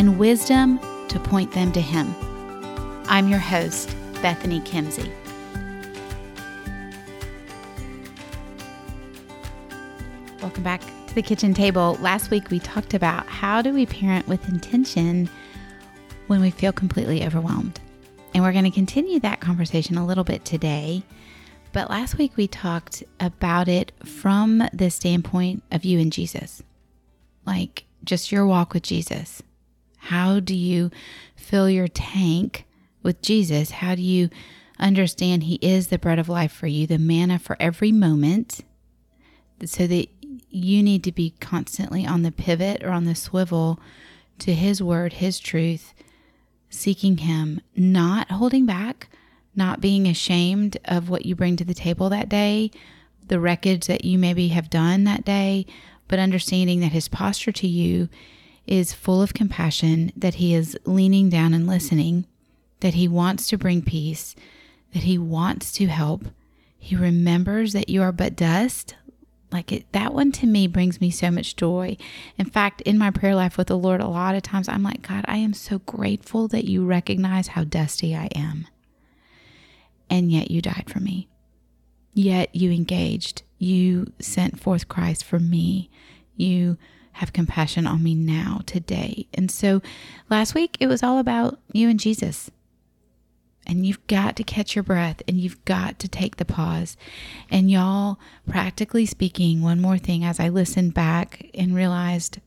and wisdom to point them to Him. I'm your host, Bethany Kimsey. Welcome back to the kitchen table. Last week we talked about how do we parent with intention when we feel completely overwhelmed. And we're going to continue that conversation a little bit today. But last week we talked about it from the standpoint of you and Jesus, like just your walk with Jesus. How do you fill your tank with Jesus? How do you understand He is the bread of life for you, the manna for every moment, so that you need to be constantly on the pivot or on the swivel to His word, His truth, seeking Him, not holding back, not being ashamed of what you bring to the table that day, the wreckage that you maybe have done that day, but understanding that His posture to you is full of compassion, that he is leaning down and listening, that he wants to bring peace, that he wants to help. He remembers that you are but dust. Like it, that one to me brings me so much joy. In fact, in my prayer life with the Lord, a lot of times I'm like, God, I am so grateful that you recognize how dusty I am. And yet you died for me. Yet you engaged. You sent forth Christ for me. You have compassion on me now, today. And so last week it was all about you and Jesus. And you've got to catch your breath and you've got to take the pause. And y'all, practically speaking, one more thing as I listened back and realized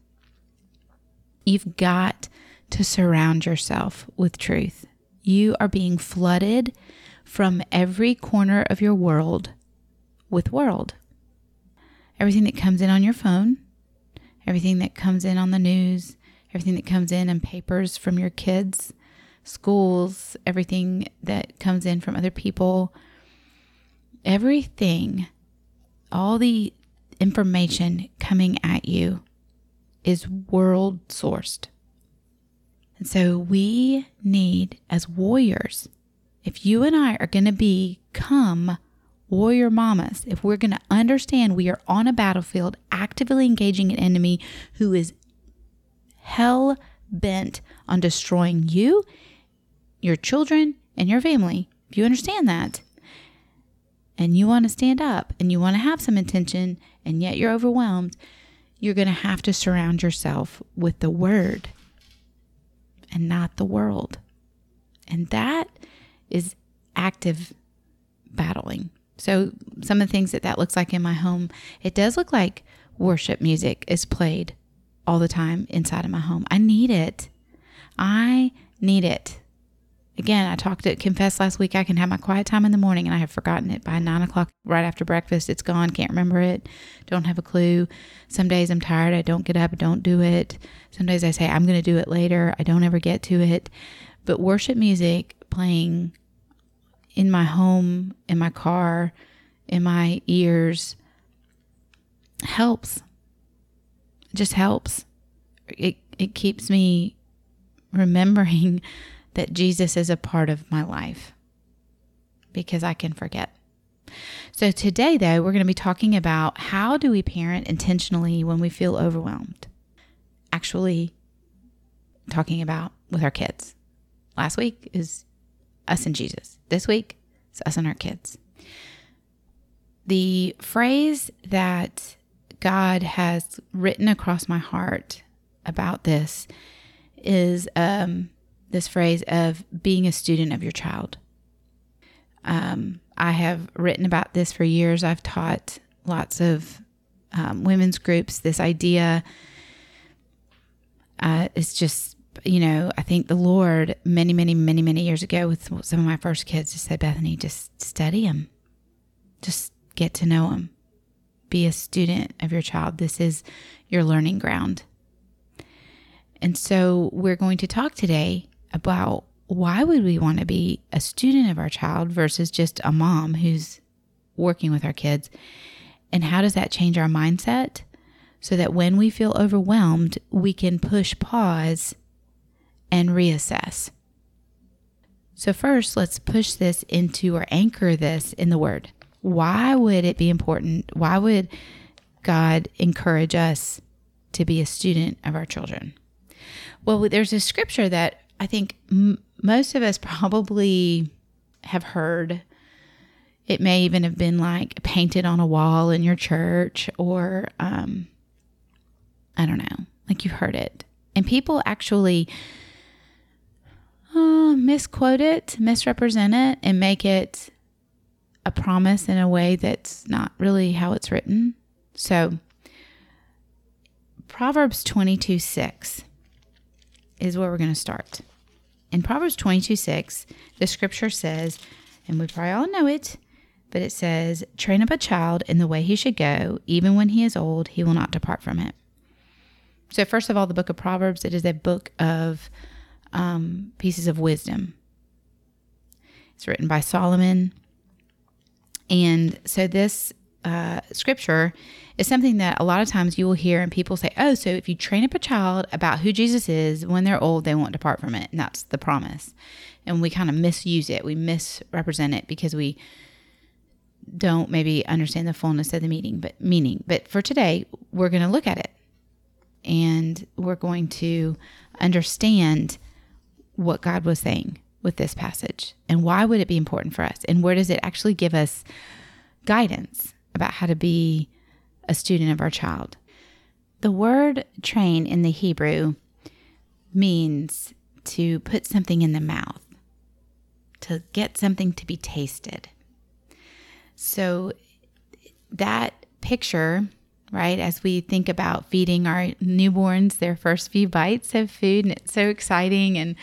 you've got to surround yourself with truth. You are being flooded from every corner of your world with world. Everything that comes in on your phone, everything that comes in on the news, everything that comes in in papers from your kids, schools, everything that comes in from other people, everything, all the information coming at you is world sourced. And so we need, as warriors, if you and I are going to become warrior mamas, if we're going to understand we are on a battlefield actively engaging an enemy who is hell bent on destroying you, your children, and your family, if you understand that, and you want to stand up and you want to have some intention, and yet you're overwhelmed, you're going to have to surround yourself with the word and not the world. And that is active battling. So, some of the things that that looks like in my home, it does look like worship music is played all the time inside of my home. I need it. I need it. Again, I talked to confess last week. I can have my quiet time in the morning and I have forgotten it by nine o'clock right after breakfast. It's gone. Can't remember it. Don't have a clue. Some days I'm tired. I don't get up. Don't do it. Some days I say I'm going to do it later. I don't ever get to it. But worship music playing in my home, in my car, in my ears helps. Just helps. It it keeps me remembering that Jesus is a part of my life because I can forget. So today though, we're going to be talking about how do we parent intentionally when we feel overwhelmed? Actually talking about with our kids. Last week is us and Jesus. This week, it's us and our kids. The phrase that God has written across my heart about this is um, this phrase of being a student of your child. Um, I have written about this for years. I've taught lots of um, women's groups this idea. Uh, it's just you know, I think the Lord many, many, many, many years ago with some of my first kids just said, Bethany, just study him. Just get to know him. Be a student of your child. This is your learning ground. And so we're going to talk today about why would we want to be a student of our child versus just a mom who's working with our kids? And how does that change our mindset so that when we feel overwhelmed, we can push pause and reassess? So, first, let's push this into or anchor this in the Word. Why would it be important? Why would God encourage us to be a student of our children? Well, there's a scripture that I think m- most of us probably have heard. It may even have been like painted on a wall in your church, or um, I don't know, like you've heard it. And people actually uh, misquote it, misrepresent it, and make it a promise in a way that's not really how it's written. So, Proverbs 22 6 is where we're going to start. In Proverbs 22 6, the scripture says, and we probably all know it, but it says, Train up a child in the way he should go, even when he is old, he will not depart from it. So, first of all, the book of Proverbs, it is a book of um, pieces of wisdom. It's written by Solomon. And so this uh, scripture is something that a lot of times you will hear and people say, oh, so if you train up a child about who Jesus is, when they're old, they won't depart from it. And that's the promise. And we kind of misuse it, we misrepresent it because we don't maybe understand the fullness of the meaning, but meaning. But for today, we're going to look at it and we're going to understand what God was saying with this passage and why would it be important for us and where does it actually give us guidance about how to be a student of our child. The word train in the Hebrew means to put something in the mouth, to get something to be tasted. So that picture, right, as we think about feeding our newborns their first few bites of food, and it's so exciting and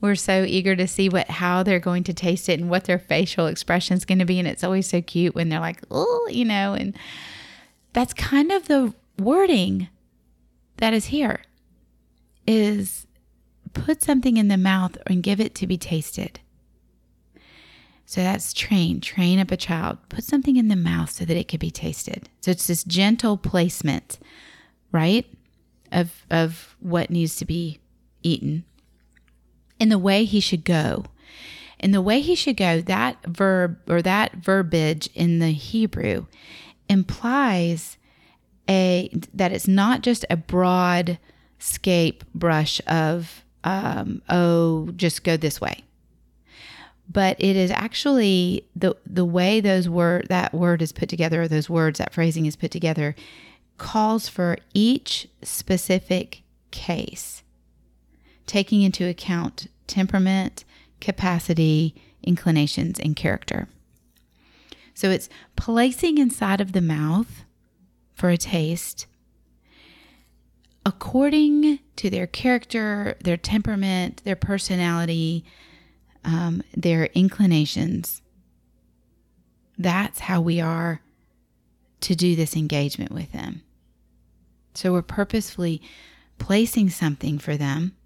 we're so eager to see what how they're going to taste it and what their facial expression is going to be and it's always so cute when they're like oh you know and that's kind of the wording that is here is put something in the mouth and give it to be tasted so that's train train up a child. Put something in the mouth so that it could be tasted. So it's this gentle placement right of of what needs to be eaten in the way he should go. In the way he should go, that verb or that verbiage in the Hebrew implies a that it's not just a broad scape brush of um, oh just go this way but it is actually the the way those word that word is put together or those words that phrasing is put together calls for each specific case taking into account temperament, capacity, inclinations, and character. So it's placing inside of the mouth for a taste according to their character, their temperament, their personality, um, their inclinations. That's how we are to do this engagement with them. So we're purposefully placing something for them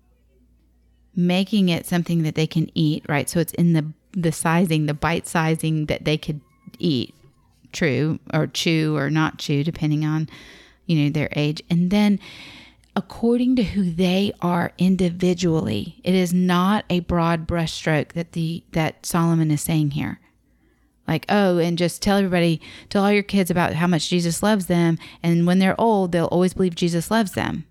making it something that they can eat, right? So it's in the the sizing, the bite sizing that they could eat, true or chew or not chew, depending on you know their age, and then according to who they are individually. It is not a broad brushstroke that the that Solomon is saying here. Like, oh, and just tell everybody, tell all your kids about how much Jesus loves them, and when they're old, they'll always believe Jesus loves them.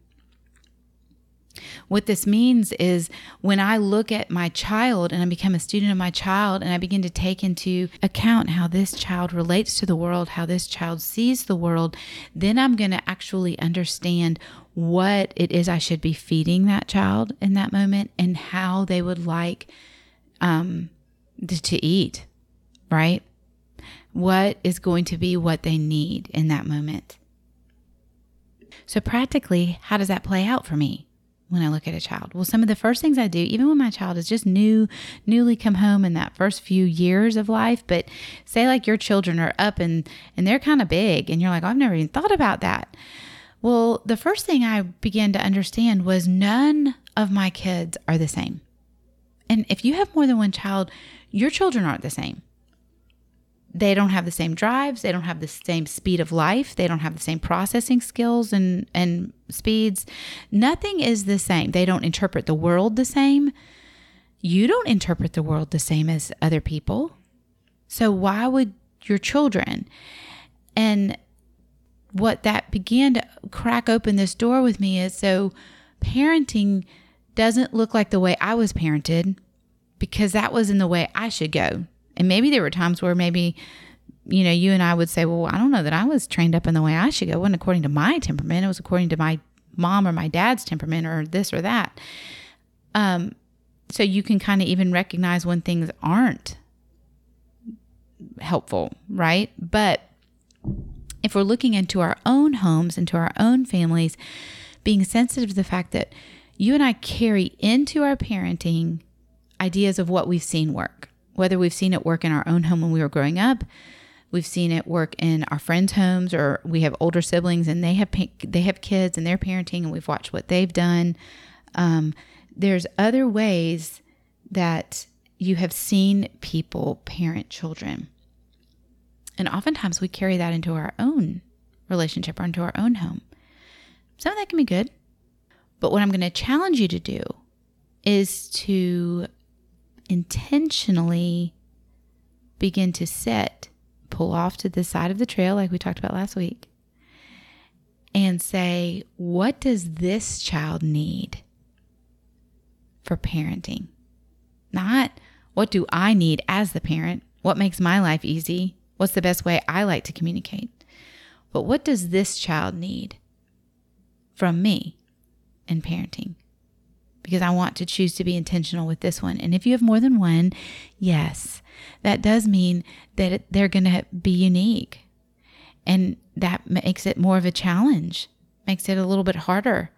What this means is when I look at my child and I become a student of my child and I begin to take into account how this child relates to the world, how this child sees the world, then I'm going to actually understand what it is I should be feeding that child in that moment and how they would like um, to eat, right? What is going to be what they need in that moment. So, practically, how does that play out for me? when I look at a child? Well, some of the first things I do, even when my child is just new, newly come home in that first few years of life, but say like your children are up and and they're kind of big and you're like, oh, I've never even thought about that. Well, the first thing I began to understand was none of my kids are the same. And if you have more than one child, your children aren't the same. They don't have the same drives, they don't have the same speed of life, they don't have the same processing skills and and speeds. Nothing is the same. They don't interpret the world the same. You don't interpret the world the same as other people. So why would your children? And what that began to crack open this door with me is so parenting doesn't look like the way I was parented because that was in the way I should go. And maybe there were times where maybe, you know, you and I would say, well, I don't know that I was trained up in the way I should go. It wasn't according to my temperament. It was according to my mom or my dad's temperament or this or that. Um, so you can kind of even recognize when things aren't helpful, right? But if we're looking into our own homes, into our own families, being sensitive to the fact that you and I carry into our parenting ideas of what we've seen work, whether we've seen it work in our own home when we were growing up, we've seen it work in our friends' homes, or we have older siblings and they have they have kids and they're parenting, and we've watched what they've done. Um, there's other ways that you have seen people parent children. And oftentimes we carry that into our own relationship or into our own home. Some of that can be good. But what I'm going to challenge you to do is to intentionally begin to sit, pull off to the side of the trail, like we talked about last week, and say, what does this child need for parenting? Not what do I need as the parent? What makes my life easy? What's the best way I like to communicate? But what does this child need from me in parenting? Because I want to choose to be intentional with this one. And if you have more than one, yes, that does mean that they're going to be unique. And that makes it more of a challenge, makes it a little bit harder.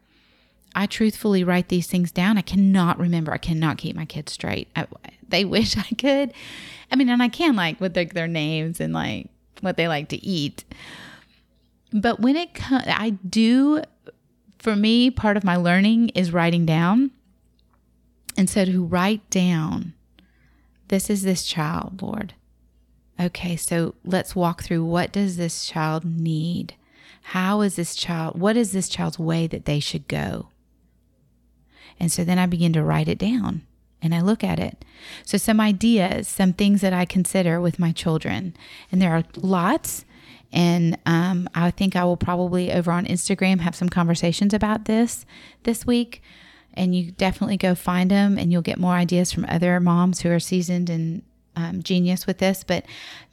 I truthfully write these things down. I cannot remember. I cannot keep my kids straight. I, they wish I could. I mean, and I can like with their, their names and like what they like to eat. But when it comes, I do, for me, part of my learning is writing down. And so to write down, this is this child, Lord. Okay, so let's walk through what does this child need? How is this child, what is this child's way that they should go? And so then I begin to write it down and I look at it. So, some ideas, some things that I consider with my children, and there are lots. And um, I think I will probably over on Instagram have some conversations about this this week. And you definitely go find them, and you'll get more ideas from other moms who are seasoned and um, genius with this. But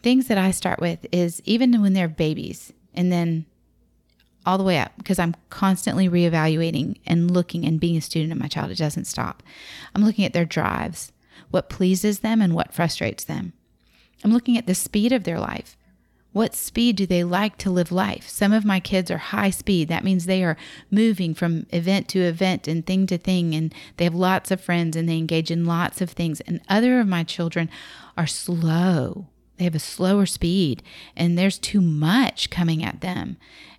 things that I start with is even when they're babies, and then all the way up because I'm constantly reevaluating and looking and being a student of my child. It doesn't stop. I'm looking at their drives, what pleases them and what frustrates them. I'm looking at the speed of their life. What speed do they like to live life? Some of my kids are high speed. That means they are moving from event to event and thing to thing, and they have lots of friends and they engage in lots of things. And other of my children are slow. They have a slower speed, and there's too much coming at them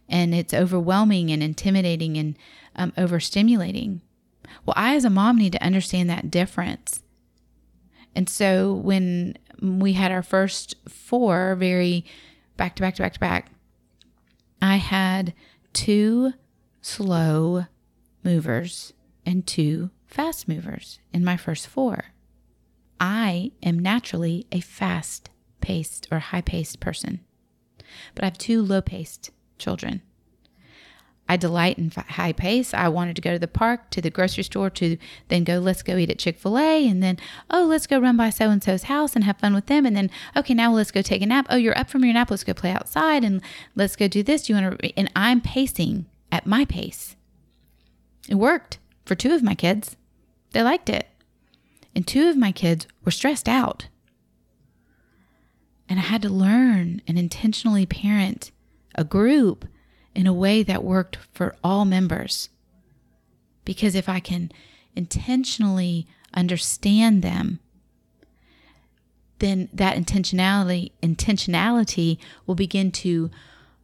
and it's overwhelming and intimidating and um, overstimulating. Well, I, as a mom, need to understand that difference. And so when we had our first four, very back to back to back to back, I had two slow movers and two fast movers in my first four. I am naturally a fast paced or high paced person, but I have two low paced children. I delight in high pace. I wanted to go to the park, to the grocery store, to then go, let's go eat at Chick fil A. And then, oh, let's go run by so and so's house and have fun with them. And then, okay, now let's go take a nap. Oh, you're up from your nap. Let's go play outside and let's go do this. You want to, and I'm pacing at my pace. It worked for two of my kids. They liked it. And two of my kids were stressed out. And I had to learn and intentionally parent a group in a way that worked for all members. Because if I can intentionally understand them, then that intentionality intentionality will begin to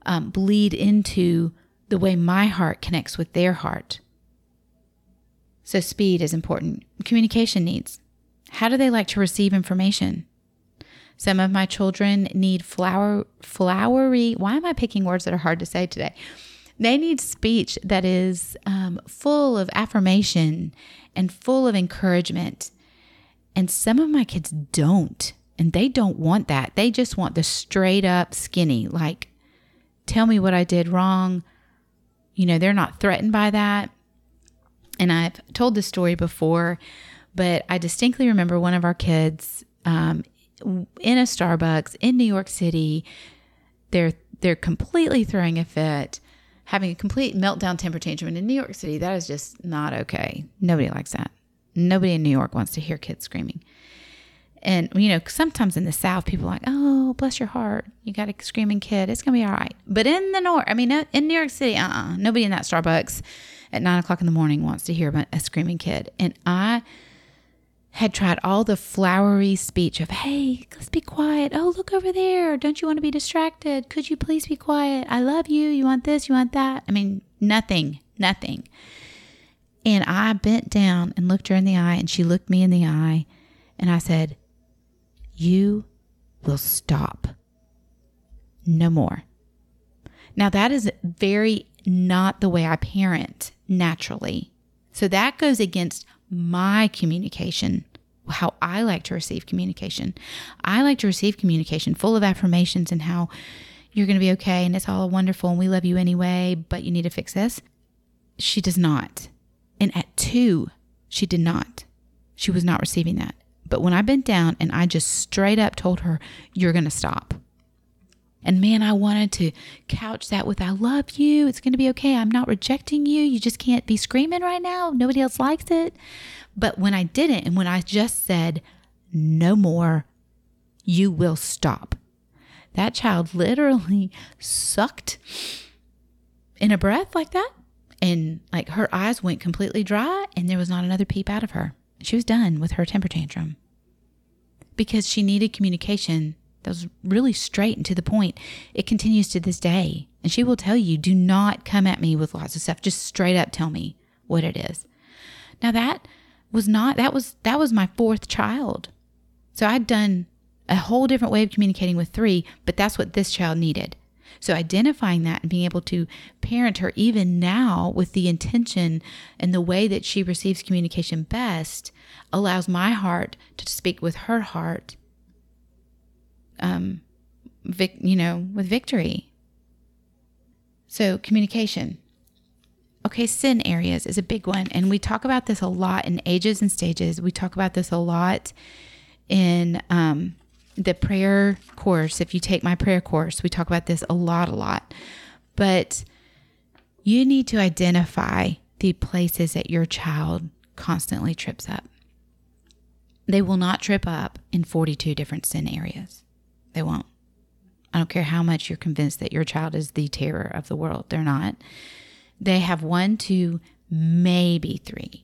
um, bleed into the way my heart connects with their heart. So, speed is important. Communication needs. How do they like to receive information? Some of my children need flower, flowery. Why am I picking words that are hard to say today? They need speech that is um, full of affirmation and full of encouragement. And some of my kids don't. And they don't want that. They just want the straight up skinny, like, tell me what I did wrong. You know, they're not threatened by that. And I've told this story before, but I distinctly remember one of our kids um, in a Starbucks in New York City. They're they're completely throwing a fit having a complete meltdown temper tantrum. In New York City, that is just not okay. Nobody likes that. Nobody in New York wants to hear kids screaming. And, you know, sometimes in the South, people are like, oh, bless your heart. You got a screaming kid. It's to be all right. But in the North, I mean, in New York City, uh uh-uh, nobody in that Starbucks at nine o'clock in the morning wants to hear about a screaming kid. And I, had tried all the flowery speech of, hey, let's be quiet. Oh, look over there. Don't you want to be distracted? Could you please be quiet? I love you. You want this? You want that? I mean, nothing, nothing. And I bent down and looked her in the eye, and she looked me in the eye, and I said, You will stop. No more. Now, that is very not the way I parent naturally. So that goes against my communication, how I like to receive communication. I like to receive communication full of affirmations and how you're going to be okay and it's all wonderful and we love you anyway, but you need to fix this. She does not. And at two, she did not. She was not receiving that. But when I bent down and I just straight up told her, You're going to stop. And man, I wanted to couch that with, I love you. It's going to be okay. I'm not rejecting you. You just can't be screaming right now. Nobody else likes it. But when I didn't, and when I just said, no more, you will stop, that child literally sucked in a breath like that. And like her eyes went completely dry, and there was not another peep out of her. She was done with her temper tantrum because she needed communication that was really straight and to the point. It continues to this day. And she will tell you, do not come at me with lots of stuff. Just straight up tell me what it is. Now that was not that was that was my fourth child. So I'd done a whole different way of communicating with three, but that's what this child needed. So identifying that and being able to parent her even now with the intention and the way that she receives communication best allows my heart to speak with her heart um, vic, you know, with victory. So communication. Okay, sin areas is a big one. And we talk about this a lot in ages and stages. We talk about this a lot in um, the prayer course. If you take my prayer course, we talk about this a lot, a lot. But you need to identify the places that your child constantly trips up. They will not trip up in 42 different sin areas. They won't. I don't care how much you're convinced that your child is the terror of the world. They're not. They have one, two, maybe three,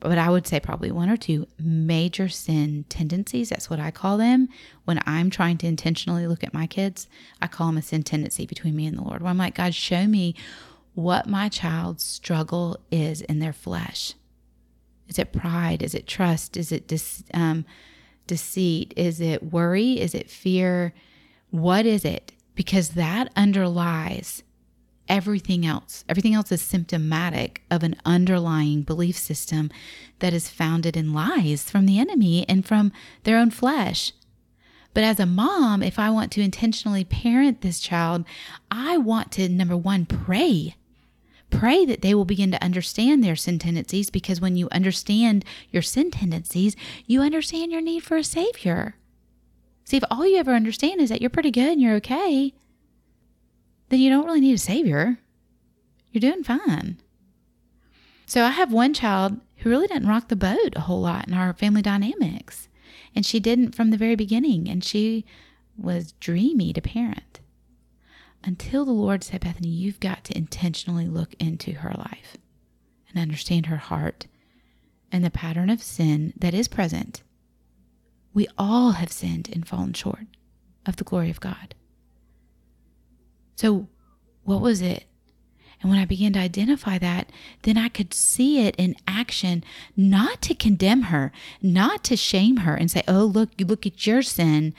but I would say probably one or two major sin tendencies. That's what I call them. When I'm trying to intentionally look at my kids, I call them a sin tendency between me and the Lord. Where I'm like, God, show me what my child's struggle is in their flesh. Is it pride? Is it trust? Is it dis, um, deceit? Is it worry? Is it fear? What is it? Because that underlies everything else. Everything else is symptomatic of an underlying belief system that is founded in lies from the enemy and from their own flesh. But as a mom, if I want to intentionally parent this child, I want to, number one, pray Pray that they will begin to understand their sin tendencies because when you understand your sin tendencies, you understand your need for a Savior. See, if all you ever understand is that you're pretty good and you're okay, then you don't really need a Savior. You're doing fine. So I have one child who really didn't rock the boat a whole lot in our family dynamics. And she didn't from the very beginning. And she was dreamy to parent until the Lord said, Bethany, you've got to intentionally look into her life and understand her heart and the pattern of sin that is present. We all have sinned and fallen short of the glory of God. So, what was it And when I began to identify that, then I could see it in action, not to condemn her, not to shame her and say, oh, look, you look at your sin,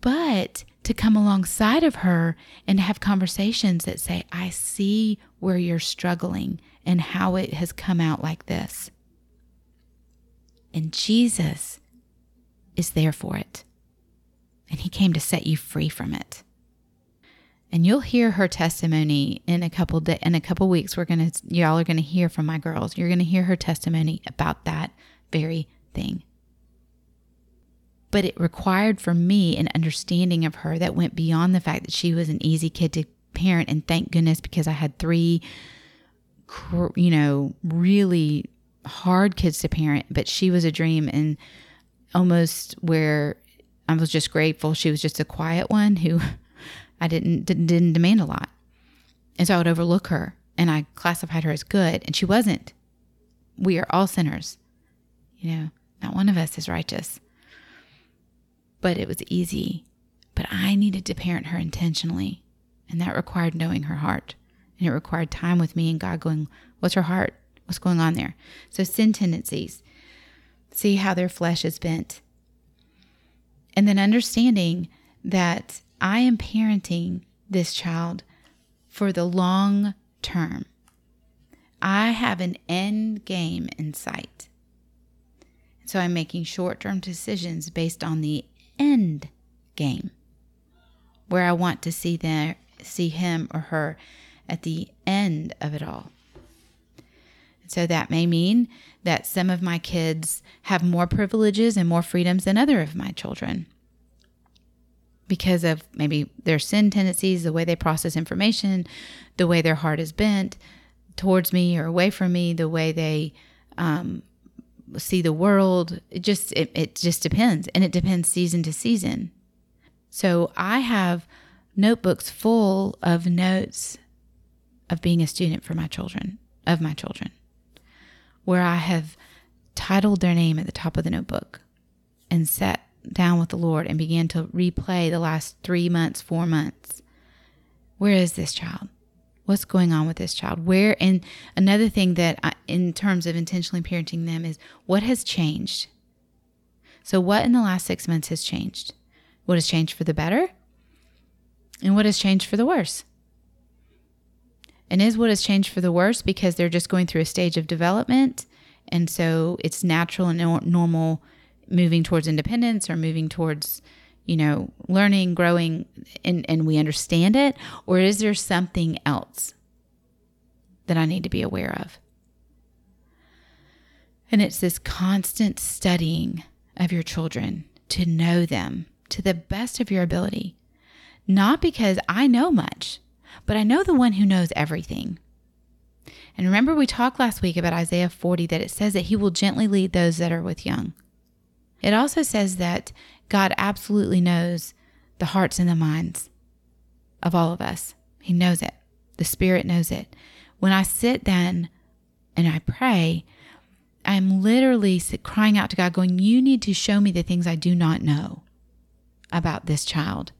but to come alongside of her and have conversations that say, I see where you're struggling and how it has come out like this. And Jesus is there for it. And he came to set you free from it. And you'll hear her testimony in a couple de- in a couple weeks. We're gonna y'all are gonna hear from my girls. You're gonna hear her testimony about that very thing. But it required for me an understanding of her that went beyond the fact that she was an easy kid to parent, and thank goodness because I had three, you know, really hard kids to parent. But she was a dream, and almost where I was just grateful she was just a quiet one who I didn't, didn't demand a lot. And so I would overlook her and I classified her as good and she wasn't. We are all sinners. You know, not one of us is righteous. But it was easy. But I needed to parent her intentionally. And that required knowing her heart. And it required time with me and God going, What's her heart? What's going on there? So, sin tendencies. See how their flesh is bent. And then understanding that I am parenting this child for the long term. I have an end game in sight. So I'm making short term decisions based on the end game, where I want to see their, see him or her at the end of it all. So that may mean that some of my kids have more privileges and more freedoms than other of my children because of maybe their sin tendencies, the way they process information, the way their heart is bent towards me or away from me, the way they um, see the world. It just it, it just depends, and it depends season to season. So I have notebooks full of notes of being a student for my children, of my children, where I have titled their name at the top of the notebook and set down with the Lord and began to replay the last three months, four months. Where is this child? What's going on with this child? Where, and another thing that, I, in terms of intentionally parenting them, is what has changed? So, what in the last six months has changed? What has changed for the better? And what has changed for the worse? And is what has changed for the worse because they're just going through a stage of development? And so it's natural and normal moving towards independence or moving towards you know learning growing and and we understand it? Or is there something else that i need to be aware of? And it's this constant studying of your children to know them to the best of your ability. Not because i know much but i know the one who knows everything. And remember we talked last week about isaiah 40 that it says that he will gently lead those that are with young it also says that God absolutely knows the hearts and the minds of all of us. He knows it. The Spirit knows it. When I sit then and I pray, I'm literally crying out to God, going, You need to show me the things I do not know about this child,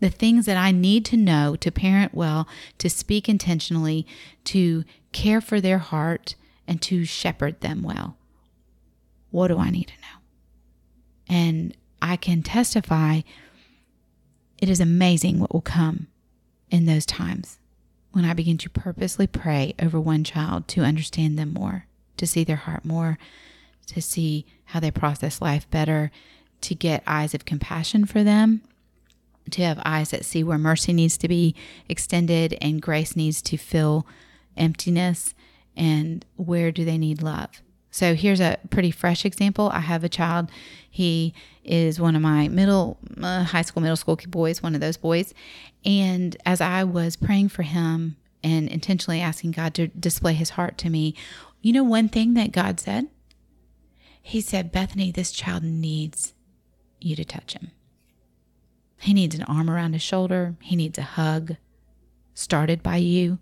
the things that I need to know to parent well, to speak intentionally, to care for their heart, and to shepherd them well. What do I need to know? And I can testify it is amazing what will come in those times when I begin to purposely pray over one child to understand them more, to see their heart more, to see how they process life better, to get eyes of compassion for them, to have eyes that see where mercy needs to be extended and grace needs to fill emptiness and where do they need love. So here's a pretty fresh example. I have a child. He is one of my middle, uh, high school, middle school boys, one of those boys. And as I was praying for him and intentionally asking God to display his heart to me, you know, one thing that God said? He said, Bethany, this child needs you to touch him. He needs an arm around his shoulder. He needs a hug started by you.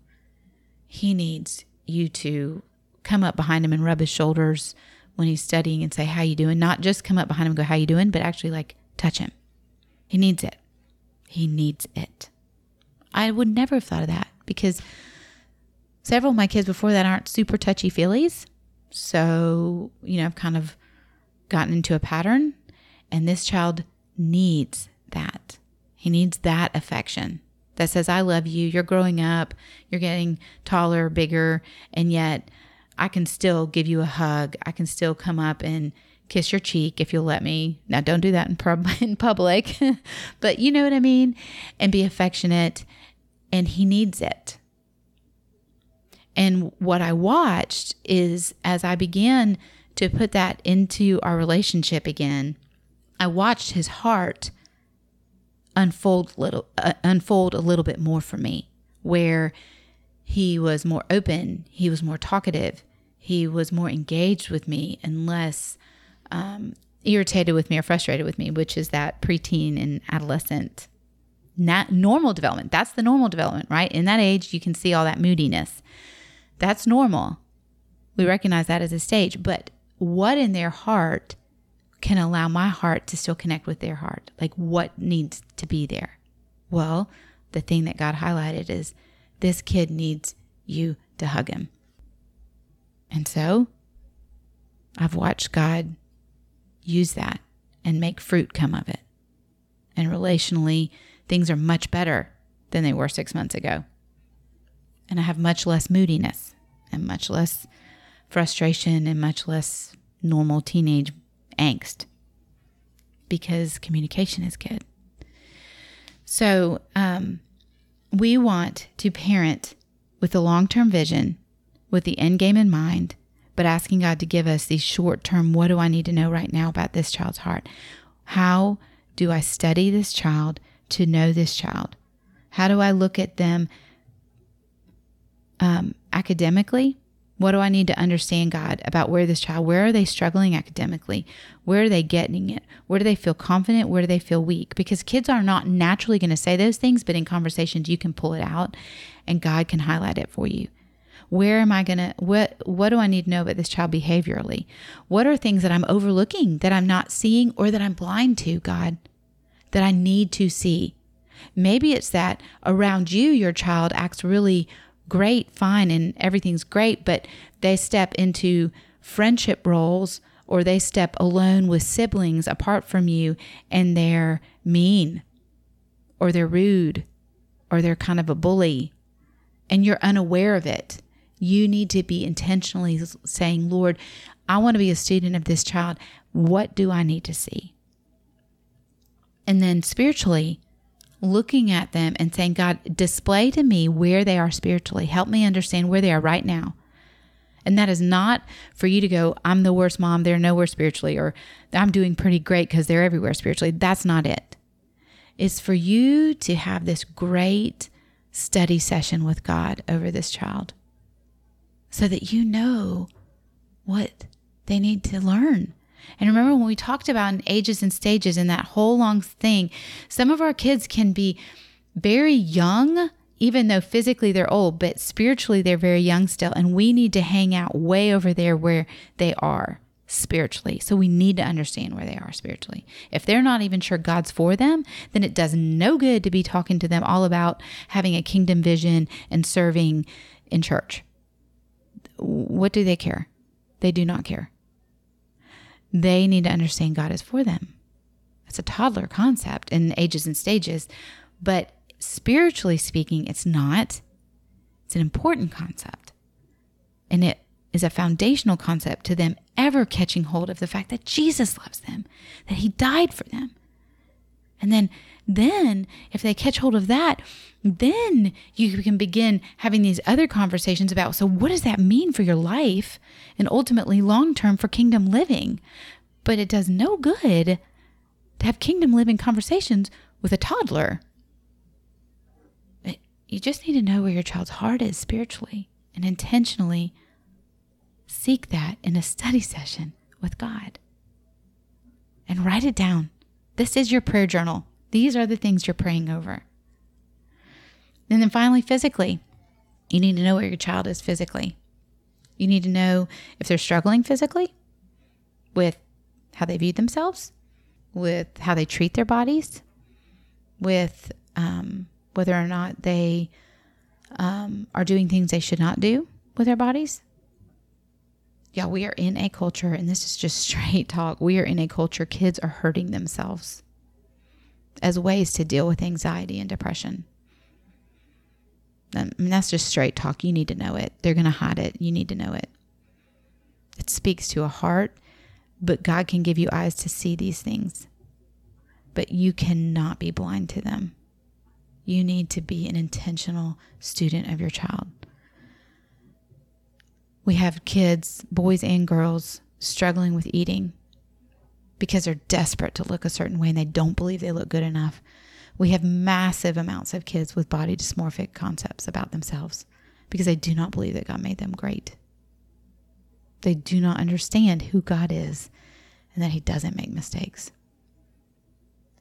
He needs you to come up behind him and rub his shoulders when he's studying and say, How you doing? Not just come up behind him and go, How you doing? But actually like touch him. He needs it. He needs it. I would never have thought of that because Several of my kids before that aren't super touchy feelies. So, you know, I've kind of gotten into a pattern, and this child needs that. He needs that affection that says, I love you. You're growing up, you're getting taller, bigger, and yet I can still give you a hug. I can still come up and kiss your cheek if you'll let me. Now, don't do that in, in public, but you know what I mean? And be affectionate. And he needs it. And what I watched is as I began to put that into our relationship again, I watched his heart unfold little uh, unfold a little bit more for me where he was more open, he was more talkative, he was more engaged with me and less um, irritated with me or frustrated with me, which is that preteen and adolescent not normal development. That's the normal development, right? In that age, you can see all that moodiness. That's normal. We recognize that as a stage, but what in their heart can allow my heart to still connect with their heart? Like what needs to be there? Well, the thing that God highlighted is this kid needs you to hug him. And so I've watched God use that and make fruit come of it. And relationally, things are much better than they were six months ago. And I have much less moodiness and much less frustration and much less normal teenage angst because communication is good. So, um, we want to parent with a long term vision, with the end game in mind, but asking God to give us these short term what do I need to know right now about this child's heart? How do I study this child to know this child? How do I look at them um, academically? What do I need to understand, God, about where this child, where are they struggling academically? Where are they getting it? Where do they feel confident? Where do they feel weak? Because kids are not naturally going to say those things, but in conversations, you can pull it out and God can highlight it for you. Where am I going to, what, what do I need to know about this child behaviorally? What are things that I'm overlooking, that I'm not seeing, or that I'm blind to, God, that I need to see? Maybe it's that around you, your child acts really great, fine, and everything's great, but they step into friendship roles or they step alone with siblings apart from you and they're mean or they're rude or they're kind of a bully and you're unaware of it. You need to be intentionally saying, Lord, I want to be a student of this child. What do I need to see? And then spiritually, looking at them and saying, God, display to me where they are spiritually. Help me understand where they are right now. And that is not for you to go, I'm the worst mom, they're nowhere spiritually, or I'm doing pretty great because they're everywhere spiritually. That's not it. It's for you to have this great study session with God over this child so that you know what they need to learn and remember when we talked about in ages and stages and that whole long thing, some of our kids can be very young, even though physically they're old, but spiritually they're very young still. And we need to hang out way over there where they are spiritually. So we need to understand where they are spiritually. If they're not even sure God's for them, then it does no good to be talking to them all about having a kingdom vision and serving in church. What do they care? They do not care. They need to understand God is for them. It's a toddler concept in ages and stages, but spiritually speaking, it's not. It's an important concept. And it is a foundational concept to them ever catching hold of the fact that Jesus loves them, that he died for them. And then then if they catch hold of that, then you can begin having these other conversations about so what does that mean for your life and ultimately long term for kingdom living? But it does no good to have kingdom living conversations with a toddler. Eh, you just need to know where your child's heart is spiritually and intentionally seek that in a study session with God. And write it down. This is your prayer journal. These are the things you're praying over. And then finally, physically, you need to know where your child is physically. You need to know if they're struggling physically with how they view themselves, with how they treat their bodies, with um, whether or not they um, are doing things they should not do with their bodies. Yeah, we are in a culture, and this is just straight talk. We are in a culture, kids are hurting themselves as ways to deal with anxiety and depression. Um, I mean, that's just straight talk. You need to know it. They're going to hide it. You need to know it. It speaks to a heart, but God can give you eyes to see these things. But you cannot be blind to them. You need to be an intentional student of your child. We have kids, boys and girls, struggling with eating because they're desperate to look a certain way and they don't believe they look good enough. We have massive amounts of kids with body dysmorphic concepts about themselves because they do not believe that God made them great. They do not understand who God is and that He doesn't make mistakes.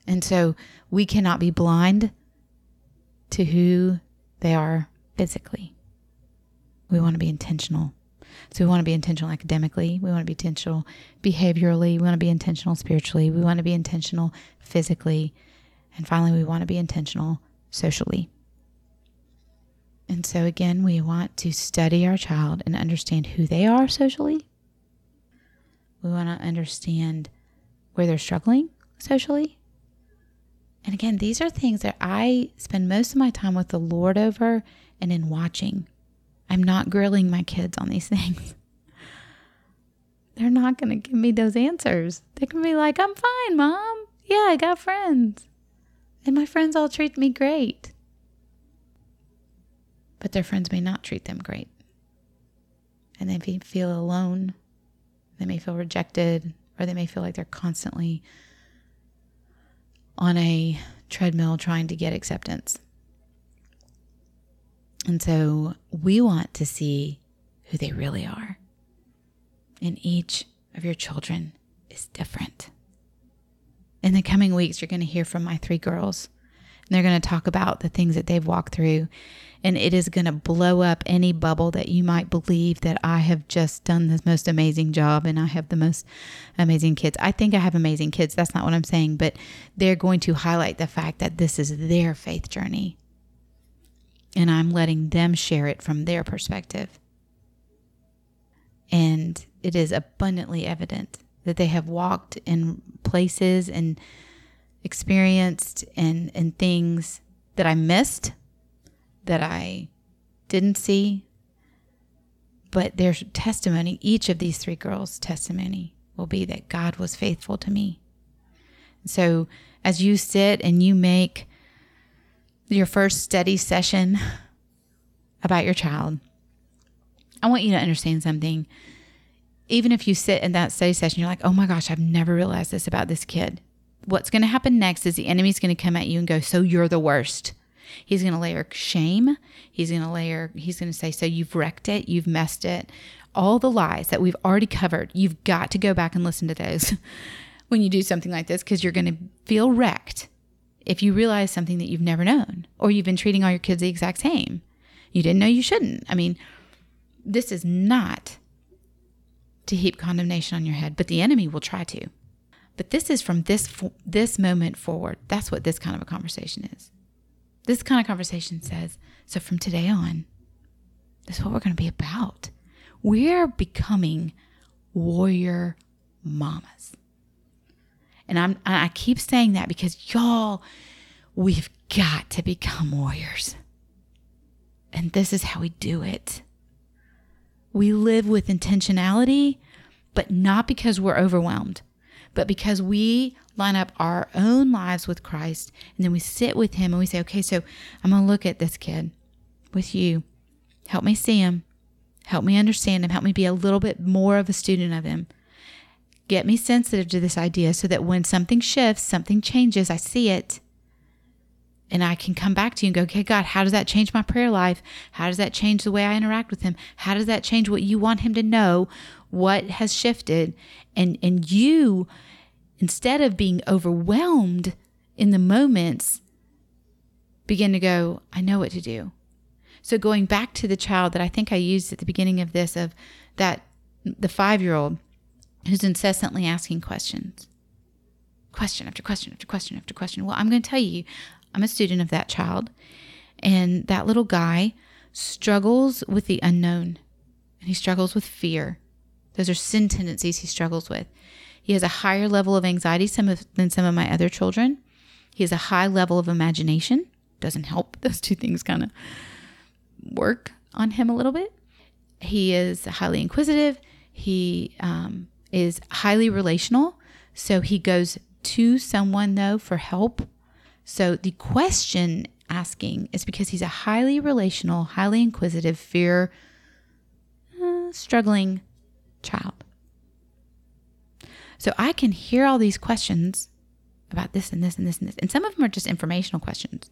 And so we cannot be blind to who they are physically. We want to be intentional. So we want to be intentional academically. We want to be intentional behaviorally. We want to be intentional spiritually. We want to be intentional physically. And finally, we want to be intentional socially. And so, again, we want to study our child and understand who they are socially. We want to understand where they're struggling socially. And again, these are things that I spend most of my time with the Lord over and in watching. I'm not grilling my kids on these things. They're not going to give me those answers. They can be like, I'm fine, mom. Yeah, I got friends. And my friends all treat me great. But their friends may not treat them great. And they may feel alone. They may feel rejected, or they may feel like they're constantly on a treadmill trying to get acceptance. And so we want to see who they really are. And each of your children is different. In the coming weeks, you're going to hear from my three girls. And they're going to talk about the things that they've walked through. And it is going to blow up any bubble that you might believe that I have just done the most amazing job and I have the most amazing kids. I think I have amazing kids. That's not what I'm saying. But they're going to highlight the fact that this is their faith journey. And I'm letting them share it from their perspective. And it is abundantly evident that they have walked in places and experienced and, and things that I missed, that I didn't see. But their testimony, each of these three girls' testimony, will be that God was faithful to me. So as you sit and you make your first study session about your child, I want you to understand something even if you sit in that study session, you're like, oh my gosh, I've never realized this about this kid. What's going to happen next is the enemy's going to come at you and go, so you're the worst. He's going to layer shame. He's going to layer, he's going to say, so you've wrecked it, you've messed it. All the lies that we've already covered, you've got to go back and listen to those when you do something like this because you're going to feel wrecked if you realize something that you've never known or you've been treating all your kids the exact same. You didn't know you shouldn't. I mean, this is not to heap condemnation on your head, but the enemy will try to. But this is from this this moment forward. That's what this kind of a conversation is. This kind of conversation says, so from today on, this is what we're going to be about. We're becoming warrior mamas. And I'm I keep saying that because y'all we've got to become warriors. And this is how we do it. We live with intentionality, but not because we're overwhelmed, but because we line up our own lives with Christ and then we sit with Him and we say, okay, so I'm going to look at this kid with you. Help me see him. Help me understand him. Help me be a little bit more of a student of him. Get me sensitive to this idea so that when something shifts, something changes, I see it and I can come back to you and go, okay, God, how does that change my prayer life? How does that change the way I interact with him? How does that change what you want him to know? What has shifted? And and you, instead of being overwhelmed in the moments, begin to go, I know what to do. So going back to the child that I think I used at the beginning of this of that the five year old who's incessantly asking questions. Question after question after question after question. Well, I'm going to tell you, I'm a student of that child. And that little guy struggles with the unknown and he struggles with fear. Those are sin tendencies he struggles with. He has a higher level of anxiety some of, than some of my other children. He has a high level of imagination. Doesn't help. Those two things kind of work on him a little bit. He is highly inquisitive. He um, is highly relational. So he goes to someone, though, for help. So the question asking is because he's a highly relational, highly inquisitive, fear uh, struggling child. So I can hear all these questions about this and this and this and this. And some of them are just informational questions.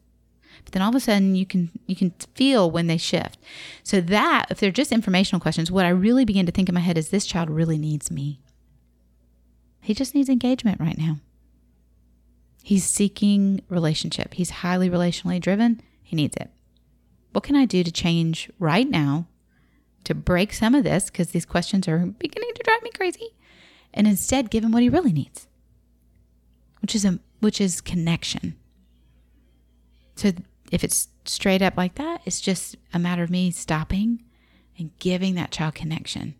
But then all of a sudden you can you can feel when they shift. So that if they're just informational questions, what I really begin to think in my head is this child really needs me. He just needs engagement right now. He's seeking relationship. He's highly relationally driven. He needs it. What can I do to change right now to break some of this because these questions are beginning to drive me crazy and instead give him what he really needs, which is a which is connection. So if it's straight up like that, it's just a matter of me stopping and giving that child connection.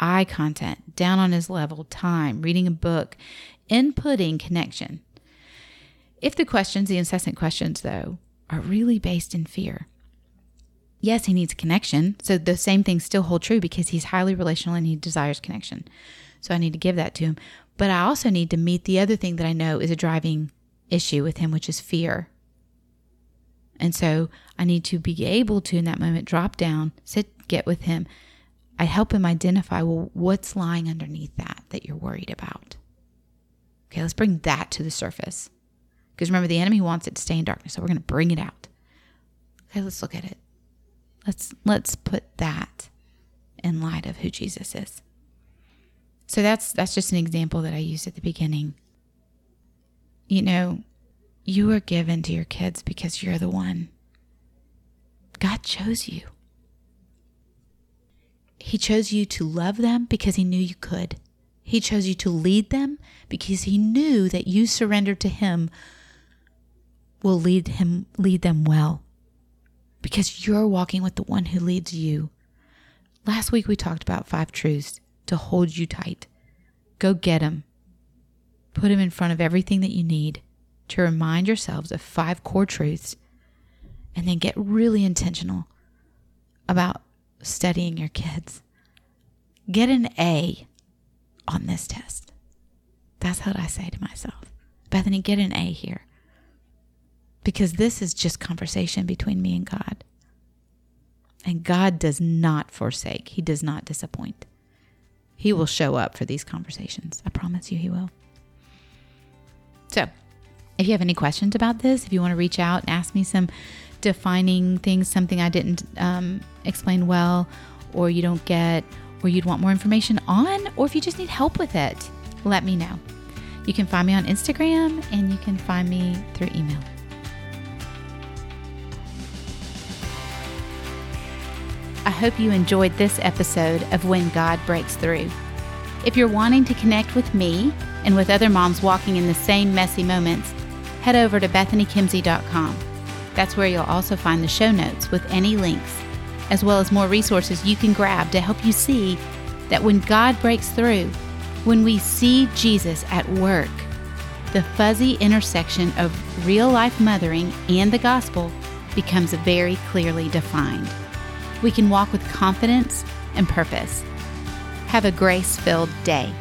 Eye content, down on his level, time, reading a book, inputting connection. If the questions, the incessant questions, though, are really based in fear, yes, he needs connection. So the same things still hold true because he's highly relational and he desires connection. So I need to give that to him. But I also need to meet the other thing that I know is a driving issue with him, which is fear. And so I need to be able to, in that moment, drop down, sit, get with him. I help him identify, well, what's lying underneath that that you're worried about? Okay, let's bring that to the surface. Because remember, the enemy wants it to stay in darkness. So we're going to bring it out. Okay, let's look at it. Let's let's put that in light of who Jesus is. So that's that's just an example that I used at the beginning. You know, you are given to your kids because you're the one. God chose you. He chose you to love them because he knew you could. He chose you to lead them because he knew that you surrendered to him will lead him lead them well because you're walking with the one who leads you. Last week we talked about five truths to hold you tight. Go get them. Put them in front of everything that you need to remind yourselves of five core truths and then get really intentional about studying your kids. Get an A on this test. That's what I say to myself. Bethany, get an A here because this is just conversation between me and God. And God does not forsake, He does not disappoint. He will show up for these conversations. I promise you, He will. So, if you have any questions about this, if you want to reach out and ask me some defining things, something I didn't um, explain well, or you don't get, or you'd want more information on, or if you just need help with it, let me know. You can find me on Instagram and you can find me through email. I hope you enjoyed this episode of When God Breaks Through. If you're wanting to connect with me and with other moms walking in the same messy moments, head over to bethanykimsey.com. That's where you'll also find the show notes with any links, as well as more resources you can grab to help you see that when God breaks through, when we see Jesus at work, the fuzzy intersection of real life mothering and the gospel becomes very clearly defined we can walk with confidence and purpose. Have a grace filled day.